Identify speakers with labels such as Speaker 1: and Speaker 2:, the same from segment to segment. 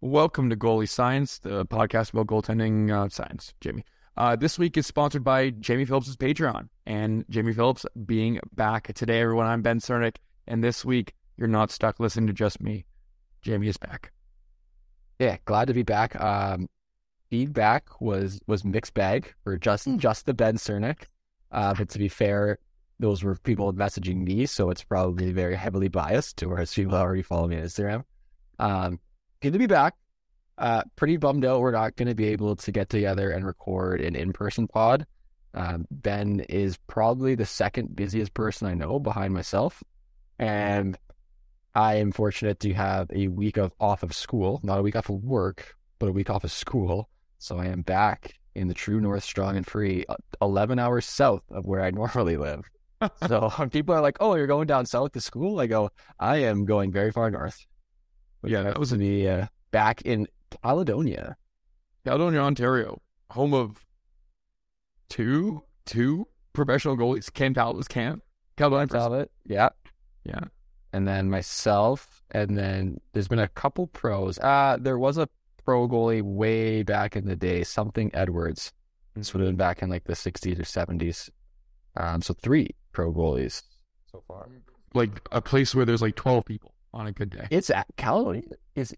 Speaker 1: Welcome to Goalie Science, the podcast about goaltending uh, science. Jamie. Uh, this week is sponsored by Jamie Phillips' Patreon and Jamie Phillips being back today. Everyone, I'm Ben Csiernik, and this week you're not stuck listening to just me. Jamie is back.
Speaker 2: Yeah, glad to be back. Um, feedback was was mixed bag for just just the Ben Csiernik. Uh, but to be fair, those were people messaging me, so it's probably very heavily biased towards people already follow me on Instagram. Um, good to be back. Uh, pretty bummed out we're not going to be able to get together and record an in-person pod. Um, ben is probably the second busiest person I know behind myself, and I am fortunate to have a week of off of school, not a week off of work, but a week off of school. So I am back in the true north, strong and free, uh, 11 hours south of where I normally live. so people are like, "Oh, you're going down south to school," I go, "I am going very far north."
Speaker 1: Yeah, that was
Speaker 2: to be uh, back in Caledonia.
Speaker 1: Caledonia, Ontario, home of two two professional goalies. Cam Talbot was Cam. Caledonia.
Speaker 2: Talbot, yeah,
Speaker 1: Yeah.
Speaker 2: and then myself, and then there's been a couple pros. Uh there was a pro goalie way back in the day, something Edwards. This would have been back in like the 60s or 70s. Um, so three pro goalies so far.
Speaker 1: Like a place where there's like 12 people on a good day.
Speaker 2: It's at Caledonia is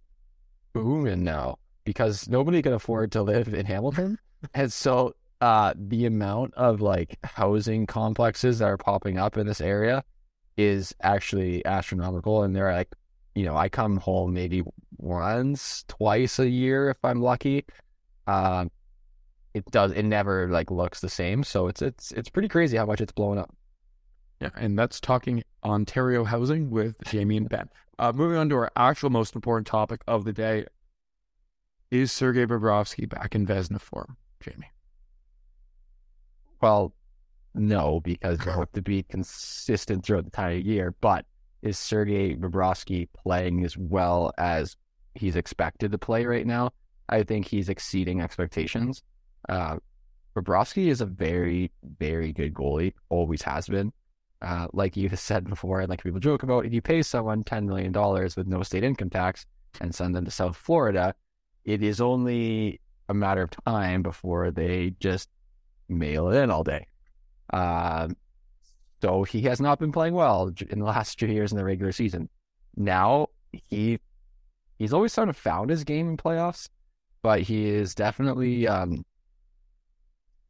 Speaker 2: booming now because nobody can afford to live in Hamilton, and so uh, the amount of like housing complexes that are popping up in this area is actually astronomical. And they're like, you know, I come home maybe once, twice a year if I'm lucky. Um, it does. It never like looks the same. So it's it's it's pretty crazy how much it's blowing up.
Speaker 1: Yeah, and that's talking Ontario housing with Jamie and Ben. Uh, moving on to our actual most important topic of the day. Is Sergei Bobrovsky back in Vezina form, Jamie?
Speaker 2: Well, no, because you have to be consistent throughout the entire year. But is Sergei Bobrovsky playing as well as he's expected to play right now? I think he's exceeding expectations. Uh, Bobrovsky is a very, very good goalie, always has been. Uh, like you said before, and like people joke about, if you pay someone $10 million with no state income tax and send them to South Florida, it is only a matter of time before they just mail it in all day. Um, so he has not been playing well in the last two years in the regular season. Now he he's always sort of found his game in playoffs, but he is definitely um,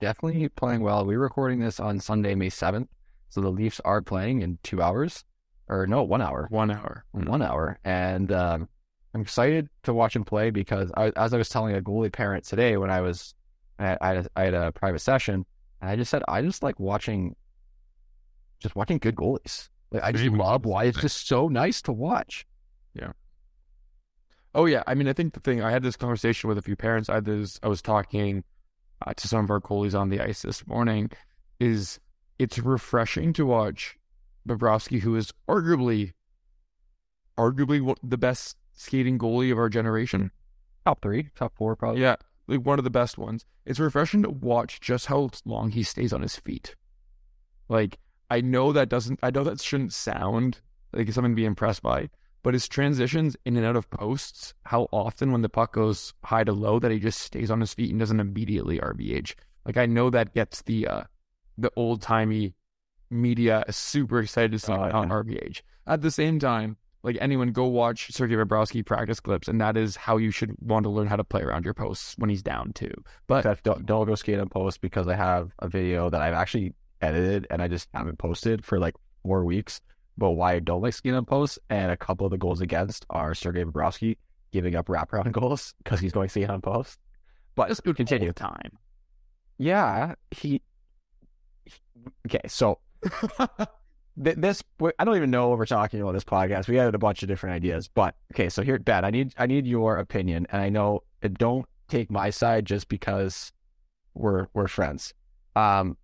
Speaker 2: definitely playing well. We're recording this on Sunday, May seventh, so the Leafs are playing in two hours, or no, one hour,
Speaker 1: One hour.
Speaker 2: one hour, and um, I'm excited to watch him play because I, as I was telling a goalie parent today when I was I, I, had, I had a private session, and I just said I just like watching, just watching good goalies. Like I just
Speaker 1: Really?
Speaker 2: love why it's just so nice to watch. Yeah.
Speaker 1: Oh yeah, I mean, I think the thing I had this conversation with a few parents. I this, I was talking uh, to some of our goalies on the ice this morning. Is it's refreshing to watch Bobrovsky, who is arguably, arguably the best skating goalie of our generation.
Speaker 2: Top three, top four, probably.
Speaker 1: Yeah, like one of the best ones. It's refreshing to watch just how long he stays on his feet. Like I know that doesn't, I know that shouldn't sound like something to be impressed by, but his transitions in and out of posts, how often when the puck goes high to low that he just stays on his feet and doesn't immediately RVH. Like I know that gets the uh the old timey media super excited to see
Speaker 2: Oh,
Speaker 1: him on
Speaker 2: yeah.
Speaker 1: RVH. At the same time, like anyone, go watch Sergei Bobrovsky practice clips, and that is how you should want to learn how to play around your posts when he's down too. But
Speaker 2: don't, don't go skate on post because I have a video that I've actually edited and I just haven't posted for like four weeks. But why I don't like skating on post, and a couple of the goals against are Sergei Bobrovsky giving up wraparound goals because he's going skate on post. But
Speaker 1: just
Speaker 2: continue.
Speaker 1: time.
Speaker 2: Yeah, he. Okay, so th- this I don't even know what we're talking about this podcast. We had a bunch of different ideas, but okay. So here, Ben, I need I need your opinion, and I know don't take my side just because we're we're friends. Um,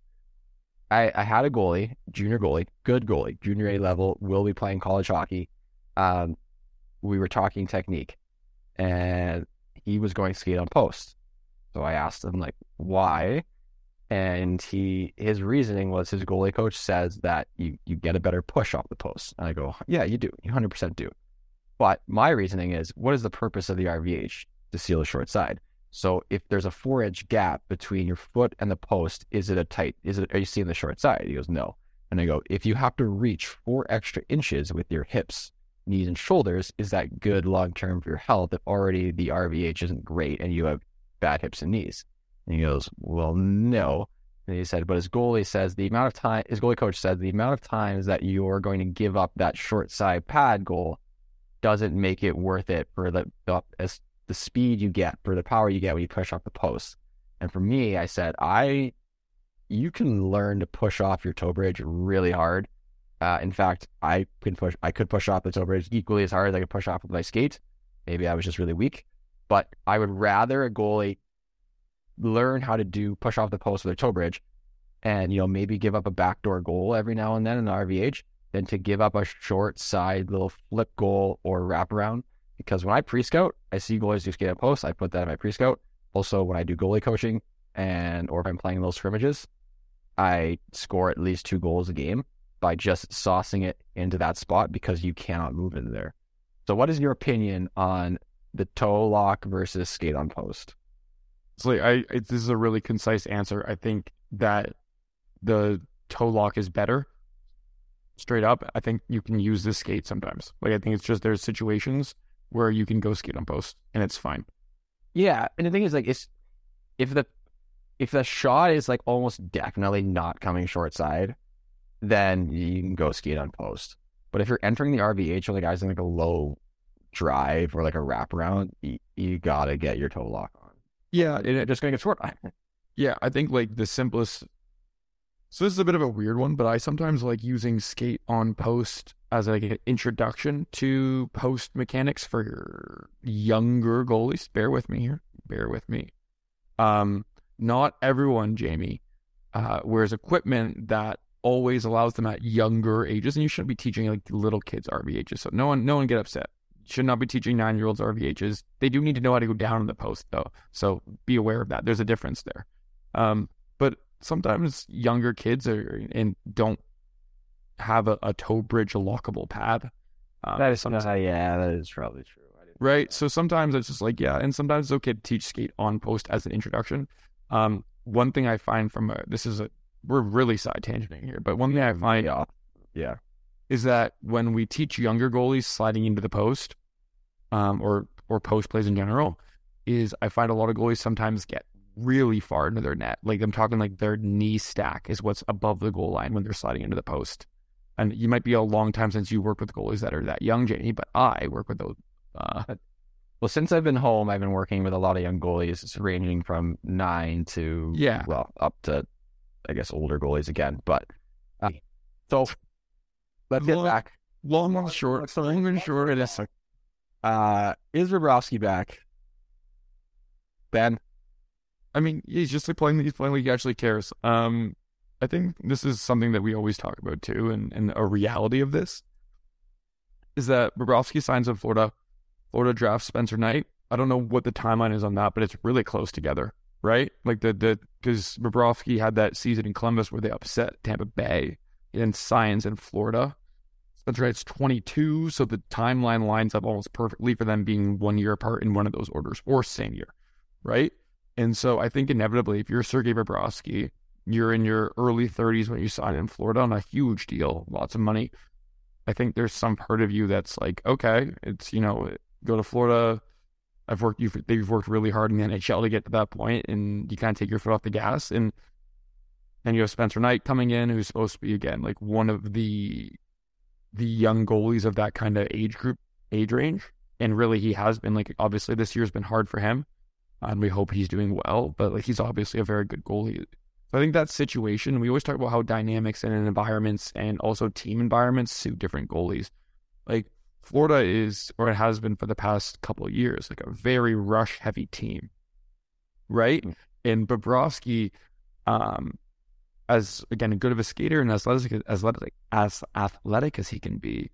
Speaker 2: I I had a goalie, junior goalie, good goalie, junior A level, will be playing college hockey. Um, we were talking technique, and he was going skate on post. So I asked him like why, and he his reasoning was his goalie coach says that you you get a better push off the post. And I go, yeah, you do, you hundred percent do. But my reasoning is, what is the purpose of the RVH to seal the short side? So if there's a four inch gap between your foot and the post, is it a tight? Is it are you seeing the short side? He goes, no. And I go, if you have to reach four extra inches with your hips, knees, and shoulders, is that good long term for your health? If already the RVH isn't great and you have bad hips and knees. And he goes, Well, no. And he said, But his goalie says the amount of time, his goalie coach said the amount of times that you're going to give up that short side pad goal doesn't make it worth it for the, the, as the speed you get, for the power you get when you push off the post. And for me, I said, I, you can learn to push off your toe bridge really hard. Uh, in fact, I could push, I could push off the toe bridge equally as hard as I could push off with my skate. Maybe I was just really weak but I would rather a goalie learn how to do push off the post with a toe bridge and, you know, maybe give up a backdoor goal every now and then in the RVH than to give up a short side little flip goal or wraparound. Because when I pre scout, I see goalies do skate on post. I put that in my pre scout. Also, when I do goalie coaching and or if I'm playing those scrimmages, I score at least two goals a game by just saucing it into that spot because you cannot move into there. So, what is your opinion on the toe lock versus skate on post?
Speaker 1: So like, I, this is a really concise answer. I think that the toe lock is better. Straight up, I think you can use this skate sometimes. Like I think it's just there's situations where you can go skate on post and it's fine.
Speaker 2: Yeah, and the thing is, like, it's if the if the shot is like almost definitely not coming short side, then you can go skate on post. But if you're entering the RVH or the guys in like a low drive or like a wraparound, you, you gotta get your toe lock on.
Speaker 1: Yeah,
Speaker 2: And it's just gonna get short.
Speaker 1: Yeah, I think like the simplest. So this is a bit of a weird one, but I sometimes like using skate on post as like an introduction to post mechanics for younger goalies. Bear with me here. Bear with me. Um, not everyone, Jamie, uh, wears equipment that always allows them at younger ages, and you shouldn't be teaching like little kids RVHs. So no one, no one get upset. Should not be teaching nine year olds RVHs. They do need to know how to go down in the post though, so be aware of that. There's a difference there. Um, but sometimes younger kids are and don't have a, a toe bridge lockable pad. Um,
Speaker 2: That is
Speaker 1: some-
Speaker 2: yeah, that is probably true.
Speaker 1: Right? So sometimes it's just like, yeah, and sometimes it's okay to teach skate on post as an introduction. Um, one thing I find from a, this is a, we're really side tangenting here, but one thing I find
Speaker 2: Yeah, yeah.
Speaker 1: Is that when we teach younger goalies sliding into the post, um, or or post plays in general, is I find a lot of goalies sometimes get really far into their net. Like I'm talking like their knee stack is what's above the goal line when they're sliding into the post. And you might be a long time since you worked with goalies that are that young, Jamie, but I work with those. Uh,
Speaker 2: Well, since I've been home, I've been working with a lot of young goalies, ranging from nine to
Speaker 1: Yeah.
Speaker 2: well, up to I guess older goalies again. But uh, so let's get
Speaker 1: Long-
Speaker 2: back.
Speaker 1: long and short, long and short, it is.
Speaker 2: Uh, is Bobrovsky back? Ben,
Speaker 1: I mean, he's just like playing. He's playing like he actually cares. Um, I think this is something that we always talk about too, and, and a reality of this is that Bobrovsky signs in Florida. Florida drafts Spencer Knight. I don't know what the timeline is on that, but it's really close together, right? Like the the because Bobrovsky had that season in Columbus where they upset Tampa Bay and science in Florida. Spencer Knight's 22, so the timeline lines up almost perfectly for them being one year apart in one of those orders or same year, right? And so I think inevitably, if you're Sergei Bobrovsky, you're in your early 30s when you sign in Florida on a huge deal, lots of money. I think there's some part of you that's like, okay, it's you know, go to Florida. I've worked you've, They've worked really hard in the NHL to get to that point, and you kind of take your foot off the gas. And and you have Spencer Knight coming in, who's supposed to be again like one of the the young goalies of that kind of age group, age range. And really, he has been like obviously this year's been hard for him, and we hope he's doing well. But like he's obviously a very good goalie. So I think that situation, we always talk about how dynamics and environments and also team environments suit different goalies. Like Florida is, or it has been for the past couple of years, like a very rush heavy team, right? Mm-hmm. And Bobrovsky, um, as again, good of a skater and as athletic, as athletic, as athletic as he can be,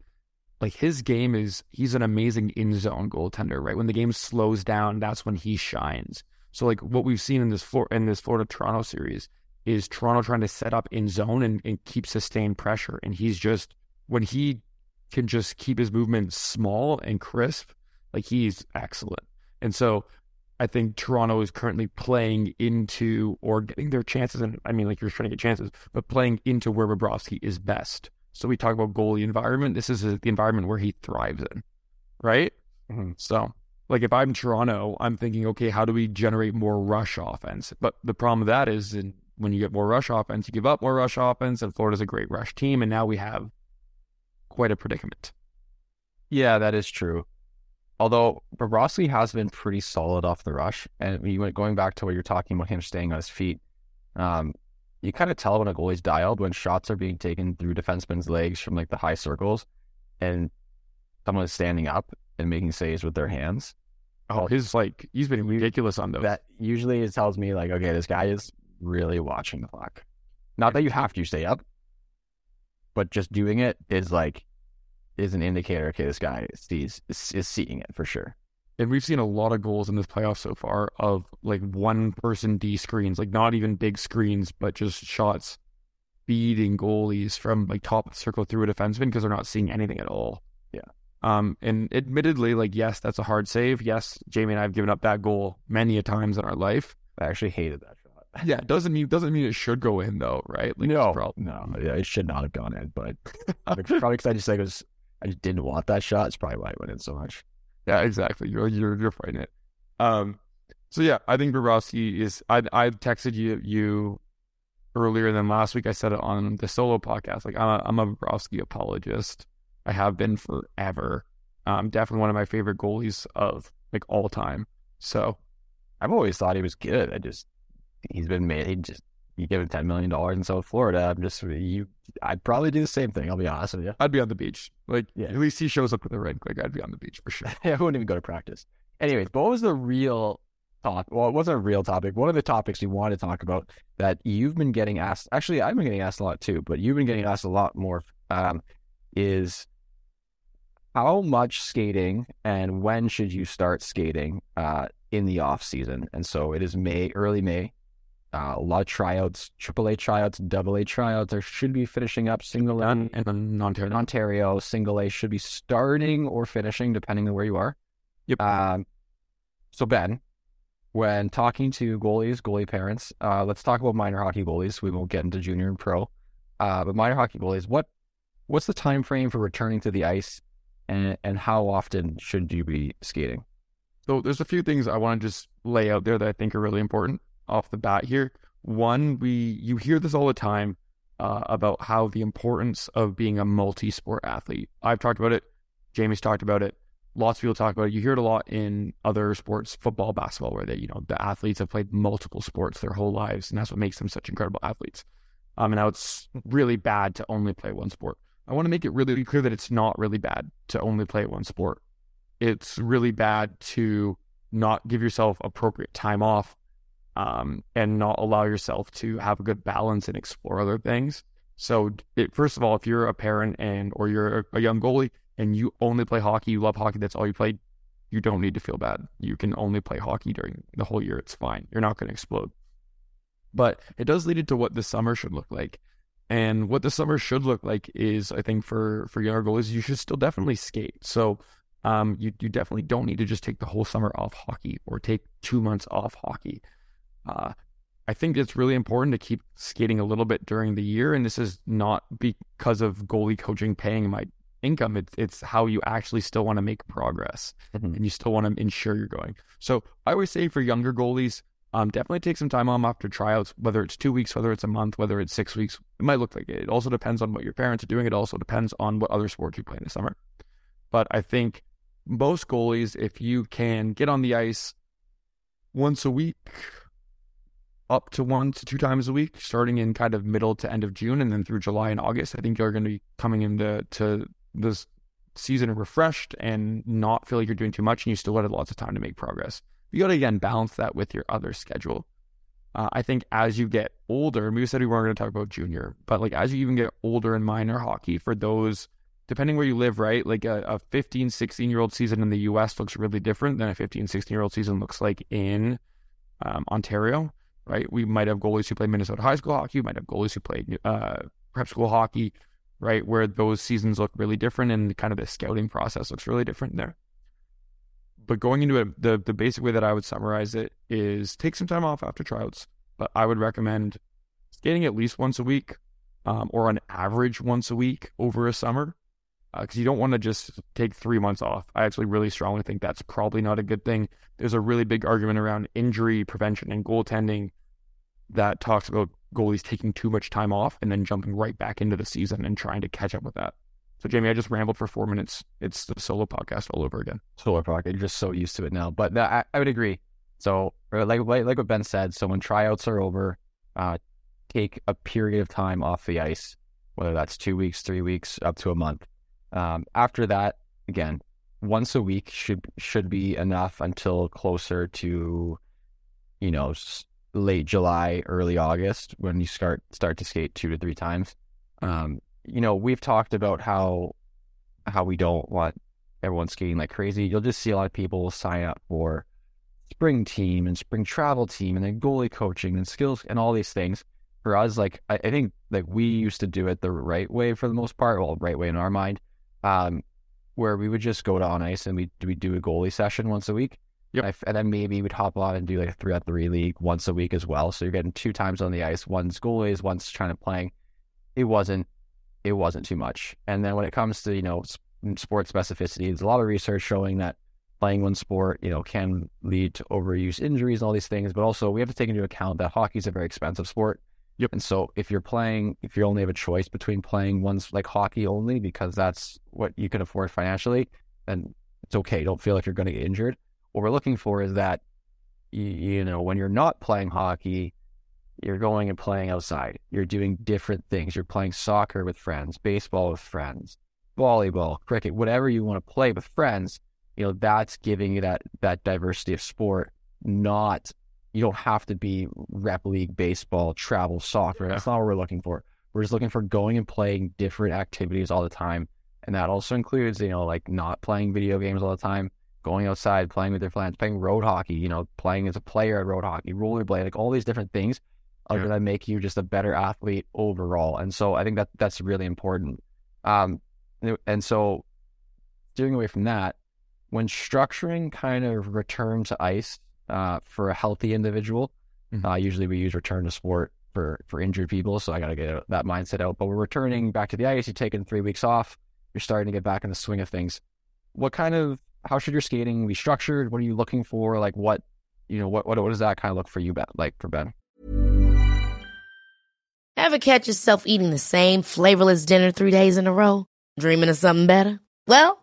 Speaker 1: like his game is, he's an amazing in zone goaltender, right? When the game slows down, that's when he shines. So like what we've seen in this in this Florida Toronto series is Toronto trying to set up in zone and, and keep sustained pressure. And he's just, when he can just keep his movement small and crisp, like he's excellent. And so I think Toronto is currently playing into or getting their chances. And I mean, like you're trying to get chances, but playing into where Bobrovsky is best. So we talk about goalie environment. This is the environment where he thrives in, right? Mm-hmm. So, like if I'm Toronto, I'm thinking, okay, how do we generate more rush offense? But the problem with that is, in when you get more rush offense, you give up more rush offense, and Florida's a great rush team, and now we have quite a predicament.
Speaker 2: Yeah, that is true. Although Bobrovsky has been pretty solid off the rush, and going back to what you're talking about him staying on his feet, um, you kind of tell when a goalie's dialed when shots are being taken through defensemen's legs from like the high circles, and someone is standing up and making saves with their hands.
Speaker 1: Oh, his like he's been ridiculous on those.
Speaker 2: That usually it tells me like, okay, this guy is really watching the clock. Not that you have to stay up, but just doing it is like is an indicator. Okay, this guy sees is, is seeing it for sure.
Speaker 1: And we've seen a lot of goals in this playoff so far of like one person D screens, like not even big screens, but just shots beating goalies from like top circle through a defenseman because they're not seeing anything at all.
Speaker 2: Yeah.
Speaker 1: Um, and admittedly, like yes, that's a hard save. Yes, Jamie and I have given up that goal many a times in our life.
Speaker 2: I actually hated that shot.
Speaker 1: yeah, doesn't mean doesn't mean it should go in though, right?
Speaker 2: Like, no, no, yeah, it should not have gone in. But probably because I just like was, I just didn't want that shot. It's probably why it went in so much.
Speaker 1: Yeah, exactly. You're you're you're fighting it. Um, so yeah, I think Bobrovsky is. I I texted you you earlier than last week. I said it on the solo podcast. Like I'm a I'm a Bobrovsky apologist. I have been forever. Um, definitely one of my favorite goalies of like all time. So
Speaker 2: I've always thought he was good. I just he's been made. He just you give him ten million dollars in South Florida. I'm just you. I'd probably do the same thing. I'll be honest with you.
Speaker 1: I'd be on the beach. Like yeah. at least he shows up with a ring. Like I'd be on the beach for sure.
Speaker 2: yeah, I wouldn't even go to practice. Anyways, what was the real talk? Well, it wasn't a real topic. One of the topics we wanted to talk about that you've been getting asked. Actually, I've been getting asked a lot too, but you've been getting asked a lot more. Um, is how much skating and when should you start skating uh, in the off season? And so it is May, early May uh, a lot of tryouts, AAA tryouts, AA tryouts. There should be finishing up single A
Speaker 1: and in Ontario.
Speaker 2: In Ontario, single A should be starting or finishing depending on where you are.
Speaker 1: Yep.
Speaker 2: Um, so Ben, when talking to goalies, goalie parents, uh, let's talk about minor hockey goalies. We won't get into junior and pro, uh, but minor hockey goalies. What what's the time frame for returning to the ice, and and how often should you be skating?
Speaker 1: So there's a few things I want to just lay out there that I think are really important off the bat here. One, we you hear this all the time uh, about how the importance of being a multi-sport athlete. I've talked about it. Jamie's talked about it. Lots of people talk about it. You hear it a lot in other sports, football, basketball, where they, you know, the athletes have played multiple sports their whole lives, and that's what makes them such incredible athletes. Um, and now it's really bad to only play one sport. I want to make it really clear that it's not really bad to only play one sport. It's really bad to not give yourself appropriate time off um, and not allow yourself to have a good balance and explore other things. So, it, first of all, if you're a parent and or you're a, young goalie and you only play hockey, you love hockey, that's all you play, you don't need to feel bad. You can only play hockey during the whole year. It's fine. You're not going to explode. But it does lead into what the summer should look like. And what the summer should look like is, I think, for for younger goalies, you should still definitely skate. So um, you you definitely don't need to just take the whole summer off hockey or take two months off hockey. Uh, I think it's really important to keep skating a little bit during the year, and this is not because of goalie coaching paying my income. It's it's how you actually still want to make progress, mm-hmm. and you still want to ensure you're going. So I always say for younger goalies, um, definitely take some time off after tryouts, whether it's two weeks, whether it's a month, whether it's six weeks. It might look like it. It also depends on what your parents are doing. It also depends on what other sports you play in the summer. But I think most goalies, if you can get on the ice once a week, up to one to two times a week, starting in kind of middle to end of June and then through July and August, I think you're going to be coming into to this season refreshed and not feel like you're doing too much and you still have lots of time to make progress you got to again balance that with your other schedule. Uh, I think as you get older, we said we weren't going to talk about junior, but like as you even get older in minor hockey, for those, depending where you live, right? Like a, a 15, 16 year old season in the US looks really different than a 15, 16 year old season looks like in um, Ontario, right? We might have goalies who play Minnesota high school hockey, we might have goalies who play uh, prep school hockey, right? Where those seasons look really different and kind of the scouting process looks really different there but going into it, the the basic way that I would summarize it is take some time off after tryouts. But I would recommend skating at least once a week, um, or on average once a week over a summer, because uh, you don't want to just take three months off. I actually really strongly think that's probably not a good thing. There's a really big argument around injury prevention and goaltending that talks about goalies taking too much time off and then jumping right back into the season and trying to catch up with that. So, Jamie, I just rambled for four minutes. It's the solo podcast all over again.
Speaker 2: Solo podcast. You're just so used to it now. But I, I would agree. So, like, like, like what Ben said, so when tryouts are over, uh, take a period of time off the ice, whether that's two weeks, three weeks, up to a month. Um, after that, again, once a week should should be enough until closer to, you know, late July, early August when you start start to skate two to three times. Um, you know, we've talked about how how we don't want everyone skating like crazy. You'll just see a lot of people sign up for spring team and spring travel team and then goalie coaching and skills and all these things. For us, like I, I think like we used to do it the right way for the most part, well, right way in our mind, um, where we would just go to on ice and we we do a goalie session once a week. Yep. And then maybe we'd hop on and do like a three at three league once a week as well. So you're getting two times on the ice. One's goalies, one's trying to playing. It wasn't it wasn't too much. And then when it comes to, you know, sport specificity, there's a lot of research showing that playing one sport, you know, can lead to overuse injuries and all these things. But also we have to take into account that hockey is a very expensive sport. Yep. And so if you're playing, if you only have a choice between playing ones like hockey only because that's what you can afford financially, then it's okay. Don't feel like you're going to get injured. What we're looking for is that, you, you know, when you're not playing hockey, you're going and playing outside. You're doing different things. You're playing soccer with friends, baseball with friends, volleyball, cricket, whatever you want to play with friends. You know, that's giving you that that diversity of sport. Not you don't have to be rep league baseball, travel soccer. That's not what we're looking for. We're just looking for going and playing different activities all the time. And that also includes, you know, like not playing video games all the time, going outside, playing with your friends, playing road hockey, you know, playing as a player at road hockey, rollerblade, like all these different things are yeah. going to make you just a better athlete overall. And so I think that that's really important. Um, and so steering away from that, when structuring kind of return to ice uh, for a healthy individual, mm-hmm. uh, usually we use return to sport for for injured people. So I got to get that mindset out. But we're returning back to the ice. You're taking three weeks off. You're starting to get back in the swing of things. What kind of how should your skating be structured? What are you looking for? Like what you know what what, what does that kind of look for you like for Ben?
Speaker 3: Ever catch yourself eating the same flavorless dinner three days in a row? Dreaming of something better? Well,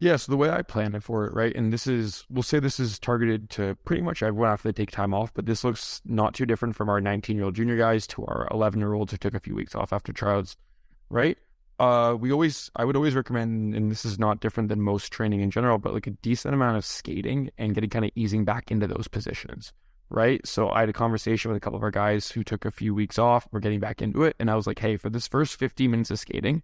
Speaker 1: Yeah, so the way I planned it for it, right, and this is, we'll say this is targeted to pretty much everyone after they take time off, but this looks not too different from our 19 year old junior guys to our 11 year olds who took a few weeks off after trials, right? Uh, we always, I would always recommend, and this is not different than most training in general, but like a decent amount of skating and getting kind of easing back into those positions, right? So I had a conversation with a couple of our guys who took a few weeks off. We're getting back into it, and I was like, hey, for this first 15 minutes of skating,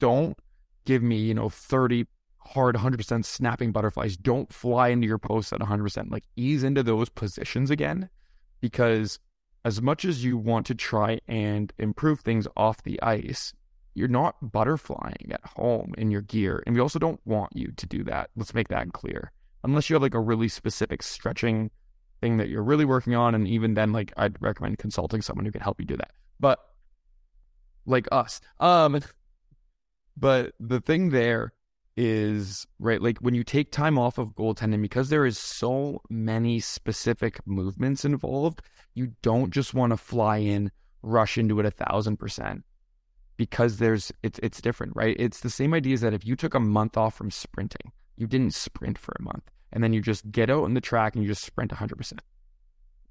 Speaker 1: don't give me, you know, 30 hard 100% snapping butterflies. Don't fly into your post at 100%. Like ease into those positions again because as much as you want to try and improve things off the ice, you're not butterflying at home in your gear. And we also don't want you to do that. Let's make that clear. Unless you have like a really specific stretching thing that you're really working on. And even then, like I'd recommend consulting someone who can help you do that. But like us. Um but the thing there is right like when you take time off of goaltending because there is so many specific movements involved you don't just want to fly in rush into it a thousand percent because there's it's it's different right it's the same idea as that if you took a month off from sprinting you didn't sprint for a month and then you just get out on the track and you just sprint 100%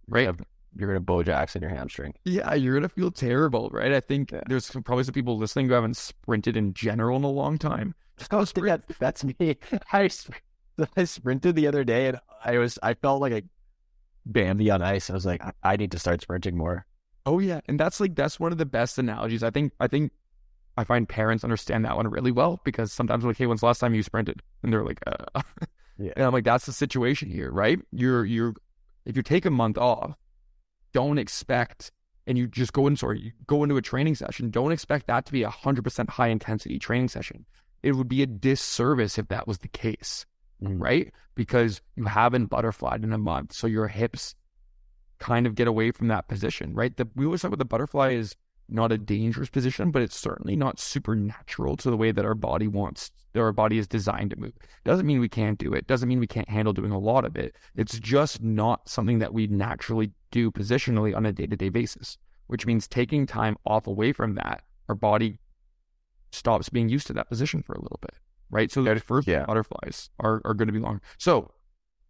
Speaker 1: right
Speaker 2: You're gonna Bojax in your hamstring.
Speaker 1: yeah you're gonna feel terrible right i think
Speaker 2: Yeah.
Speaker 1: there's probably some people listening who haven't sprinted in general in a long time
Speaker 2: That, that's me. I, I sprinted the other day and I was I felt like a Bambi on ice. I was like, I, need to start sprinting more.
Speaker 1: Oh yeah, and that's like that's one of the best analogies. I think I think I find parents understand that one really well because sometimes I'm like, hey, when's the last time you sprinted? And they're like, uh.
Speaker 2: Yeah.
Speaker 1: and I'm like, that's the situation here, right? You're you're if you take a month off, don't expect and you just go in sorry, you go into a training session, don't expect that to be a hundred percent high intensity training session. It would be a disservice if that was the case,
Speaker 2: Mhm.
Speaker 1: right? Because you haven't butterflied in a month, so your hips kind of get away from that position, right? The, we always talk about the butterfly is not a dangerous position, but it's certainly not supernatural to the way that our body wants, that our body is designed to move. Doesn't mean we can't do it. Doesn't mean we can't handle doing a lot of it. It's just not something that we naturally do positionally on a day to day basis, which means taking time off away from that, our body stops being used to that position for a little bit, right? So the first
Speaker 2: Yeah.
Speaker 1: butterflies are, are going to be long. So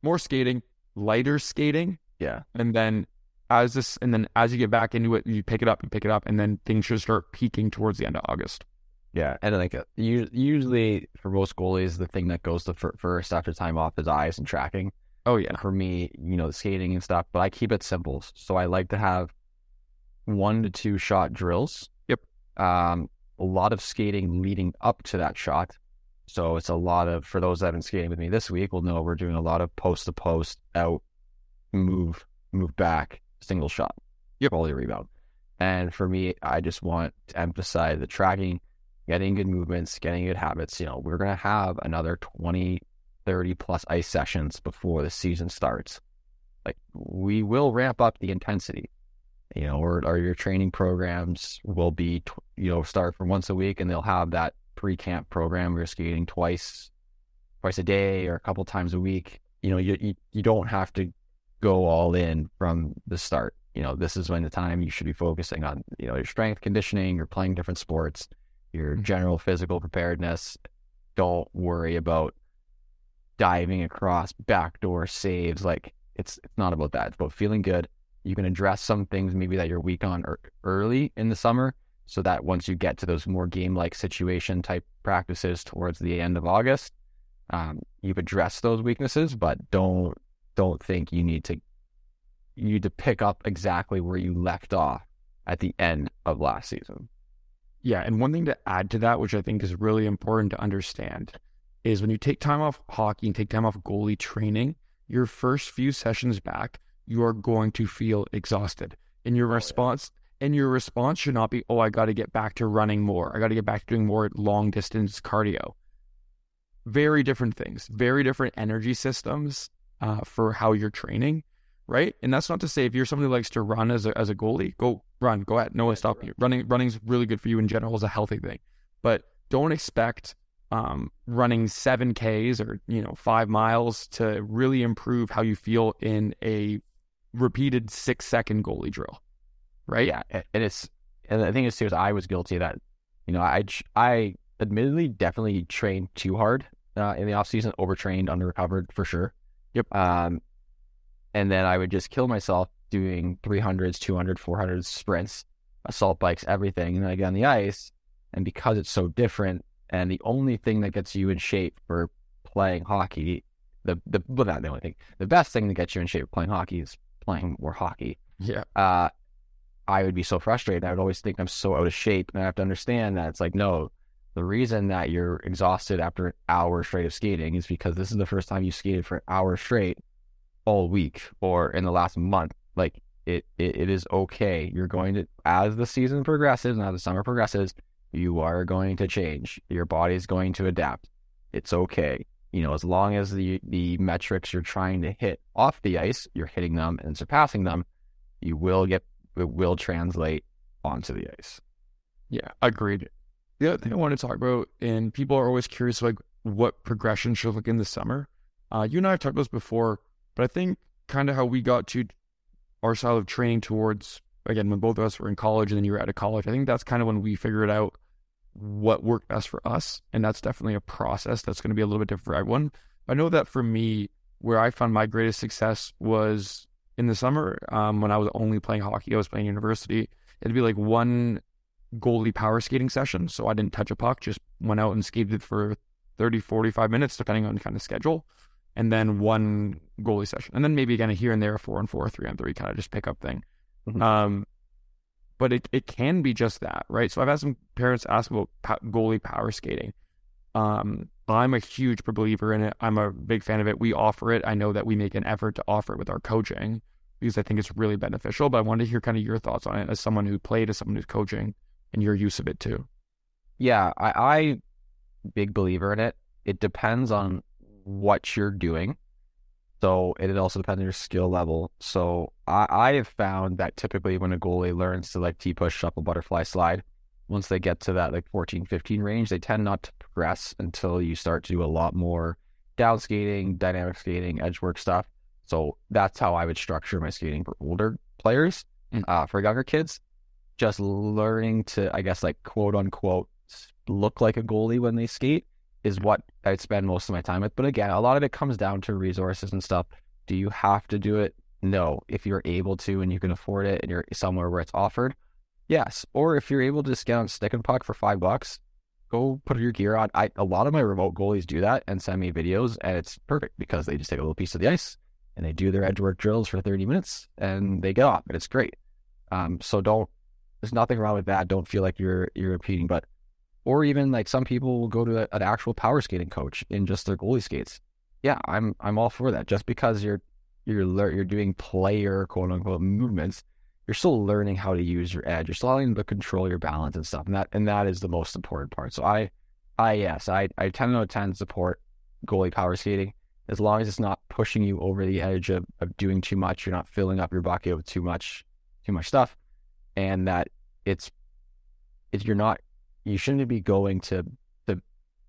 Speaker 1: more skating, lighter skating,
Speaker 2: Yeah.
Speaker 1: and then as this and then as you get back into it you pick it up you pick it up and then things should start peaking towards the end of august
Speaker 2: Yeah, and like usually for most goalies, the thing that goes to fir- first after time off is eyes and tracking.
Speaker 1: oh yeah
Speaker 2: For me, you know, the skating and stuff, but I keep it simple. So I like to have one to two shot drills.
Speaker 1: Yep.
Speaker 2: Um, a lot of skating leading up to that shot. So it's a lot of for those that have been skating with me this week will know we're doing a lot of post to post out, move, move back, single shot.
Speaker 1: Yep.
Speaker 2: Volley rebound. And for me, I just want to emphasize the tracking, getting good movements, getting good habits. You know, we're going to have another 20, 30 plus ice sessions before the season starts. Like, we will ramp up the intensity, you know, or, or your training programs will be, tw- you know, start from once a week and they'll have that pre camp program where you're skating twice, twice a day or a couple times a week. You know, you, you, you don't have to go all in from the start. You know, this is when the time you should be focusing on, you know, your strength conditioning, you're playing different sports, your mm-hmm. general physical preparedness. Don't worry about diving across backdoor saves. Like it's it's not about that. It's about feeling good. You can address some things maybe that you're weak on ear- early in the summer, so that once you get to those more game like situation type practices towards the end of August, um, you've addressed those weaknesses. But don't don't think you need to you need to pick up exactly where you left off at the end of last season.
Speaker 1: yeah and one thing to add to that which i think is really important to understand is when you take time off hockey and take time off goalie training your first few sessions back you are going to feel exhausted and your response And your response should not be, oh, I got to get back to running more. I got to get back to doing more long distance cardio. Very different things, very different energy systems uh, for how you're training, right? And that's not to say if you're somebody who likes to run as a, as a goalie, go run, go ahead. No one stop you. Running running's really good for you in general as a healthy thing, but don't expect um, running seven Ks or you know five miles to really improve how you feel in a repeated six second goalie drill, right?
Speaker 2: Yeah, and it's and the thing is too is I was guilty of that. You know, I I admittedly definitely trained too hard uh, in the off season, overtrained, under recovered for sure.
Speaker 1: Yep.
Speaker 2: Um, and then I would just kill myself doing 300s, 200, 400 sprints, assault bikes, everything. And then I get on the ice, and because it's so different, and the only thing that gets you in shape for playing hockey, the the well, not the only thing, the best thing that gets you in shape for playing hockey is playing more hockey.
Speaker 1: Yeah.
Speaker 2: Uh, I would be so frustrated. I would always think I'm so out of shape, and I have to understand that it's like no. The reason that you're exhausted after an hour straight of skating is because this is the first time you skated for an hour straight all week or in the last month. Like it, it, it is okay. You're going to, as the season progresses and as the summer progresses, you are going to change. Your body is going to adapt. It's okay. You know, as long as the, the metrics you're trying to hit off the ice, you're hitting them and surpassing them, you will get, it will translate onto the ice.
Speaker 1: Yeah, agreed. The other thing I want to talk about, and people are always curious, like what progression should look in the summer. Uh, you and I have talked about this before, but I think kind of how we got to our style of training towards again when both of us were in college and then you were out of college. I think that's kind of when we figured out what worked best for us, and that's definitely a process that's going to be a little bit different for everyone. I know that for me, where I found my greatest success was in the summer um, when I was only playing hockey. I was playing university. It'd be like one goalie power skating session. So I didn't touch a puck, just went out and skated for 30, 45 minutes, depending on the kind of schedule. And then one goalie session. And then maybe again a here and there, four and four, three on three, kind of just pick up thing. Mm-hmm. Um, but it, it can be just that, right? So I've had some parents ask about goalie power skating. Um, I'm a huge believer in it. I'm a big fan of it. We offer it. I know that we make an effort to offer it with our coaching because I think it's really beneficial. But I wanted to hear kind of your thoughts on it as someone who played, as someone who's coaching and your use of it too.
Speaker 2: Yeah, I, I big believer in it. It depends on what you're doing. So it also depends on your skill level. So I, I have found that typically when a goalie learns to like T push, shuffle, butterfly, slide, once they get to that like 14, 15 range, they tend not to progress until you start to do a lot more down skating, dynamic skating, edge work stuff. So that's how I would structure my skating for older players. Mm. Uh, for younger kids, just learning to, I guess, like quote unquote, look like a goalie when they skate is what I spend most of my time with. But again, a lot of it comes down to resources and stuff. Do you have to do it? No. If you're able to and you can afford it and you're somewhere where it's offered, yes. Or if you're able to just get on stick and puck for five bucks, go put your gear on. I a lot of my remote goalies do that and send me videos, and it's perfect because they just take a little piece of the ice and they do their edge work drills for 30 minutes and they get off, and it's great. Um, so don't there's nothing wrong with that. Don't feel like you're you're repeating, but or even like some people will go to a, an actual power skating coach in just their goalie skates. Yeah, I'm I'm all for that. Just because you're you're you're doing player quote unquote movements, you're still learning how to use your edge. You're still learning to control your balance and stuff, and that and that is the most important part. So I, I yes, I I ten out of ten support goalie power skating as long as it's not pushing you over the edge of, of doing too much. You're not filling up your bucket with too much too much stuff and that it's if you're not you shouldn't be going to to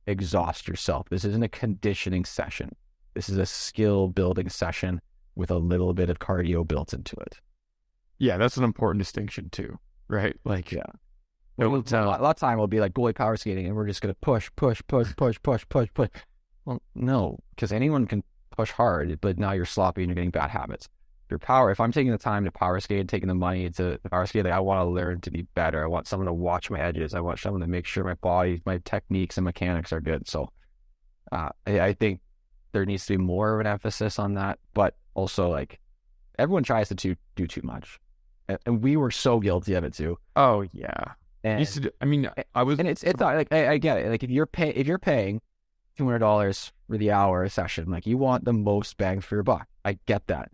Speaker 2: exhaust yourself. This isn't a conditioning session. This is a skill building session with a little bit of cardio built into it.
Speaker 1: Yeah, that's an important distinction too, right? Like,
Speaker 2: yeah. a lot of time will be like goalie power skating, and we're just going to push, push, push, push, push, push, push. Well, no, because anyone can push hard, but now you're sloppy and you're getting bad habits your power. If I'm taking the time to power skate, taking the money to power skate, like I want to learn to be better. I want someone to watch my edges. I want someone to make sure my body, my techniques and mechanics are good. So uh, I, I, think there needs to be more of an emphasis on that. But also, like everyone tries to do, do too much, and, and we were so guilty of it too.
Speaker 1: Oh yeah.
Speaker 2: And,
Speaker 1: do, I mean, I was,
Speaker 2: and it's it's like I, I get it. Like if you're pay if you're paying two hundred dollars for the hour session, like you want the most bang for your buck. I get that.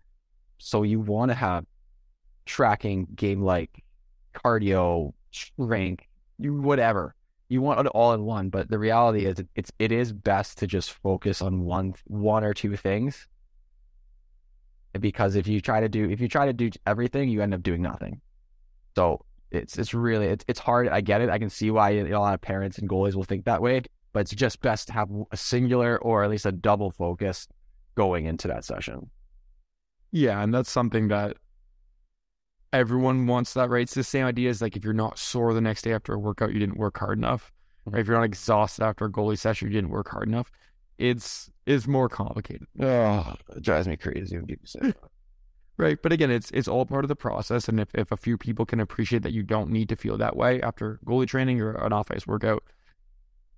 Speaker 2: So you want to have tracking game like cardio, strength, you whatever. You want it all in one, but the reality is, it's it is best to just focus on one one or two things. Because if you try to do if you try to do everything, you end up doing nothing. So it's it's really it's it's hard. I get it. I can see why a lot of parents and goalies will think that way. But it's just best to have a singular or at least a double focus going into that session.
Speaker 1: Yeah, and that's something that everyone wants that, right? It's the same idea as like if you're not sore the next day after a workout, you didn't work hard enough. Right? Mm-hmm. If you're not exhausted after a goalie session, you didn't work hard enough. It's it's more complicated.
Speaker 2: Oh, it drives me crazy when people say.
Speaker 1: Right. But again, it's it's all part of the process. And if, if a few people can appreciate that you don't need to feel that way after goalie training or an off ice workout,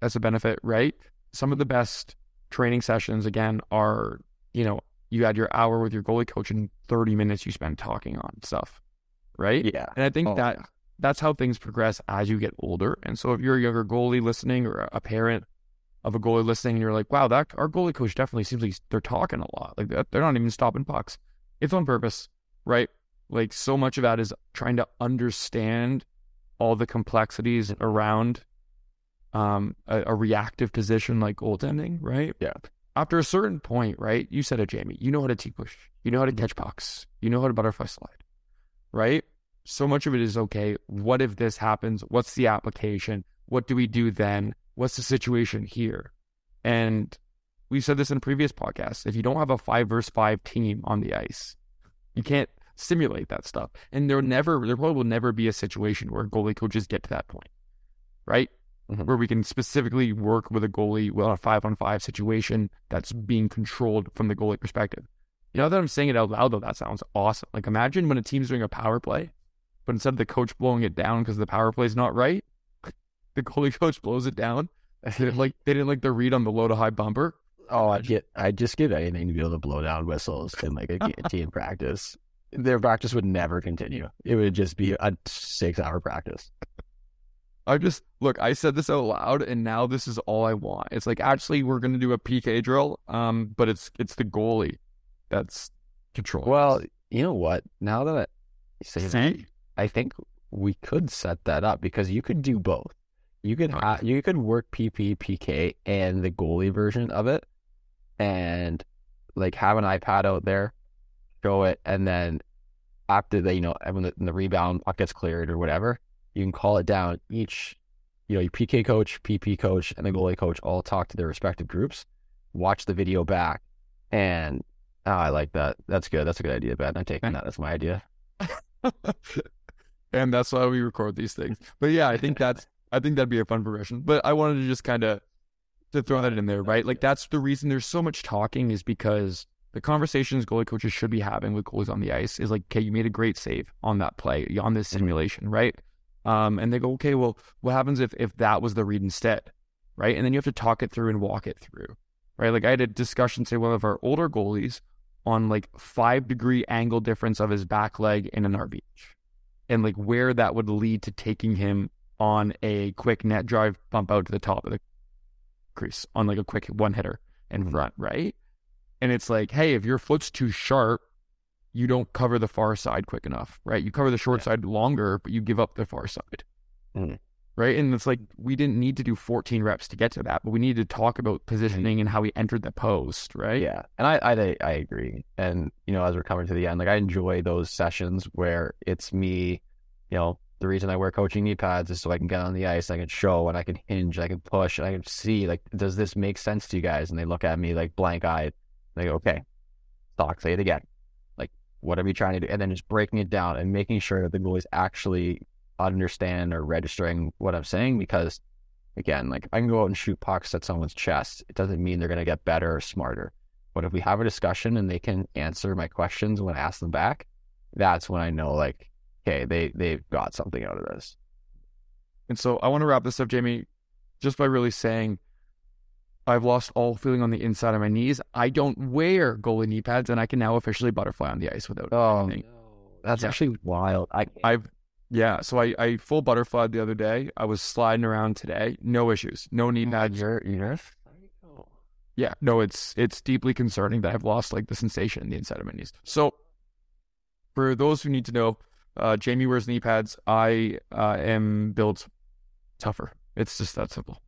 Speaker 1: that's a benefit, right? Some of the best training sessions, again, are, you know, you had your hour with your goalie coach and 30 minutes you spend talking on stuff. Right.
Speaker 2: Yeah.
Speaker 1: And I think
Speaker 2: Oh,
Speaker 1: that that's how things progress as you get older. And so if you're a younger goalie listening or a parent of a goalie listening and you're like, wow, that our goalie coach definitely seems like they're talking a lot. Like they're they're not even stopping pucks. It's on purpose, right? Like so much of that is trying to understand all the complexities around um a, a reactive position like goaltending, right?
Speaker 2: Yeah.
Speaker 1: After a certain point, right? You said it, Jamie. You know how to T push. You know how to mm-hmm. catch pucks. You know how to butterfly slide, right? So much of it is okay. What if this happens? What's the application? What do we do then? What's the situation here? And we said this in previous podcasts. If you don't have a five versus five team on the ice, you can't simulate that stuff. And there will never, there probably will never be a situation where goalie coaches get to that point, right?
Speaker 2: Mhm.
Speaker 1: Where we can specifically work with a goalie with a five on five situation that's being controlled from the goalie perspective. You know that I'm saying it out loud though, that sounds awesome. Like imagine when a team's doing a power play, but instead of the coach blowing it down because the power play is not right, the goalie coach blows it down. They like they didn't like the read on the low to high bumper.
Speaker 2: Oh, I'd get, I'd just give anything to be able to blow down whistles in like a team practice. Their practice would never continue. It would just be a six-hour practice.
Speaker 1: I just look, I said this out loud and now this is all I want. It's like actually we're gonna do a PK drill, um, but it's it's the goalie that's controlling.
Speaker 2: Well,
Speaker 1: this.
Speaker 2: you know what? Now that you say that, I think we could set that up because you could do both. You could ha- you could work PP, PK, and the goalie version of it, and like have an iPad out there, show it, and then after the you know when the, when the rebound puck gets cleared or whatever, you can call it down. Each you know your PK coach, PP coach, and the goalie coach all talk to their respective groups, watch the video back, and oh, I like that. That's good. That's a good idea, Ben. I'm taking eh. that. That's my idea.
Speaker 1: and that's why we record these things. But yeah, I think that's I think that'd be a fun progression. But I wanted to just kind of to throw that in there, right? Like that's the reason there's so much talking is because the conversations goalie coaches should be having with goalies on the ice is like, okay, you made a great save on that play, on this mm-hmm. simulation, right? Um, and they go, okay, well, what happens if if that was the read instead, right? And then you have to talk it through and walk it through, right? Like I had a discussion, say, one of our older goalies on like five degree angle difference of his back leg in an RVH, and like where that would lead to taking him on a quick net drive bump out to the top of the crease on like a quick one hitter in front, right? And it's like, hey, if your foot's too sharp, you don't cover the far side quick enough, right? You cover the short side longer, but you give up the far side,
Speaker 2: Mhm.
Speaker 1: right? And it's like we didn't need to do 14 reps to get to that, but we needed to talk about positioning and how we entered the post, right?
Speaker 2: Yeah, and I, I I agree. And you know, as we're coming to the end, like I enjoy those sessions where it's me. You know, the reason I wear coaching knee pads is so I can get on the ice, I can show, and I can hinge, I can push, and I can see. Like, does this make sense to you guys? And they look at me like blank eyed. They go, okay, talk, say it again. What are we trying to do? And then just breaking it down and making sure that the goalies actually understand or registering what I'm saying because again, like I can go out and shoot pucks at someone's chest. It doesn't mean they're going to get better or smarter. But if we have a discussion and they can answer my questions when I ask them back, that's when I know, like, okay, they they've got something out of this.
Speaker 1: And so I want to wrap this up, Jamie, just by really saying I've lost all feeling on the inside of my knees. I don't wear goalie knee pads, and I can now officially butterfly on the ice without
Speaker 2: Oh,
Speaker 1: anything.
Speaker 2: That's
Speaker 1: Yeah.
Speaker 2: actually wild. I
Speaker 1: I've yeah, so I, I full butterflied the other day. I was sliding around today, no issues, no knee pads.
Speaker 2: you're you're
Speaker 1: Yeah, no, it's it's deeply concerning that I've lost like the sensation in the inside of my knees. So, for those who need to know, Uh, Jamie wears knee pads. I uh, am built tougher. It's just that simple.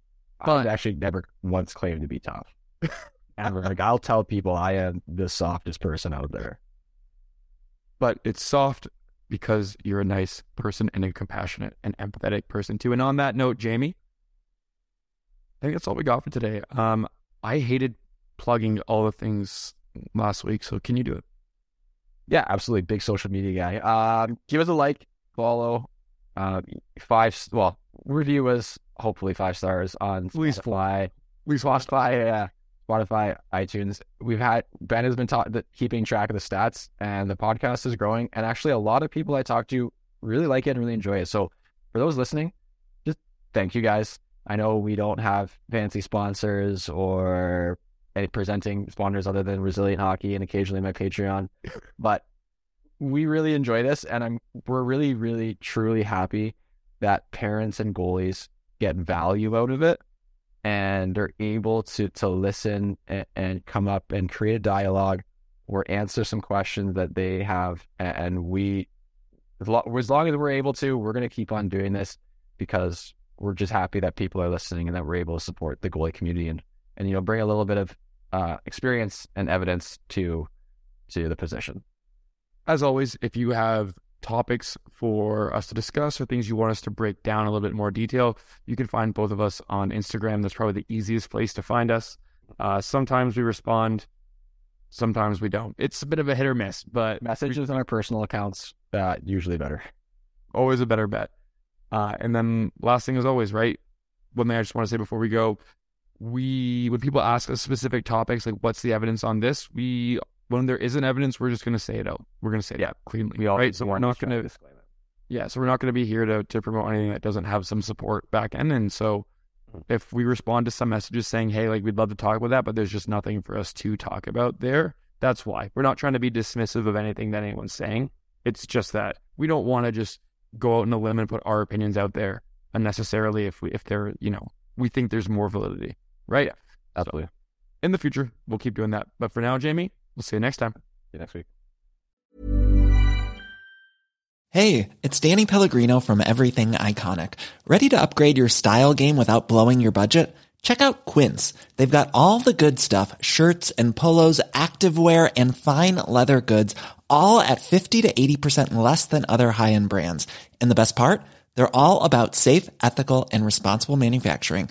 Speaker 2: I've actually never once claimed to be tough. Ever. Like I'll tell people I am the softest person out there.
Speaker 1: But it's soft because you're a nice person and a compassionate and empathetic person too. And on that note, Jamie, I think that's all we got for today. Um, I hated plugging all the things last week, so can you do it?
Speaker 2: Yeah, absolutely. Big social media guy. Um, give us a like, follow, uh, five. Well, review us. Hopefully five stars on
Speaker 1: Please
Speaker 2: Spotify. Please Spotify. Yeah, Spotify, iTunes. We've had Ben has been ta- the, keeping track of the stats, and the podcast is growing. And actually, a lot of people I talk to really like it and really enjoy it. So, for those listening, just thank you guys. I know we don't have fancy sponsors or any presenting sponsors other than Resilient Hockey and occasionally my Patreon, but we really enjoy this, and I'm we're really, really, truly happy that parents and goalies get value out of it and are able to to listen and, and come up and create a dialogue or answer some questions that they have, and we as long as we're able to, we're going to keep on doing this because we're just happy that people are listening and that we're able to support the goalie community and and you know bring a little bit of uh, experience and evidence to to the position.
Speaker 1: As always, if you have topics for us to discuss or things you want us to break down a little bit more detail, you can find both of us on Instagram. That's probably the easiest place to find us. Uh, sometimes we respond, sometimes we don't. It's a bit of a hit or miss, but
Speaker 2: messages on our personal accounts uh, usually better.
Speaker 1: Always a better bet. Uh, and then last thing is always, right? One thing I just want to say before we go, we when people ask us specific topics like what's the evidence on this, we when there isn't evidence, we're just going to say it out. We're going to say it yeah, cleanly. We all right. So we're not going to yeah. So we're not going to be here to to promote anything that doesn't have some support back end. And so hmm. if we respond to some messages saying, "Hey, like we'd love to talk about that," but there's just nothing for us to talk about there, that's why we're not trying to be dismissive of anything that anyone's saying. It's just that we don't want to just go out on a limb and put our opinions out there unnecessarily if we if they're you know we think there's more validity, right?
Speaker 2: Absolutely. So
Speaker 1: in the future, we'll keep doing that. But for now, Jamie, we'll see you next time.
Speaker 2: See you next week.
Speaker 4: Hey, it's Danny Pellegrino from Everything Iconic. Ready to upgrade your style game without blowing your budget? Check out Quince. They've got all the good stuff shirts and polos, activewear, and fine leather goods, all at 50 to 80% less than other high end brands. And the best part? They're all about safe, ethical, and responsible manufacturing.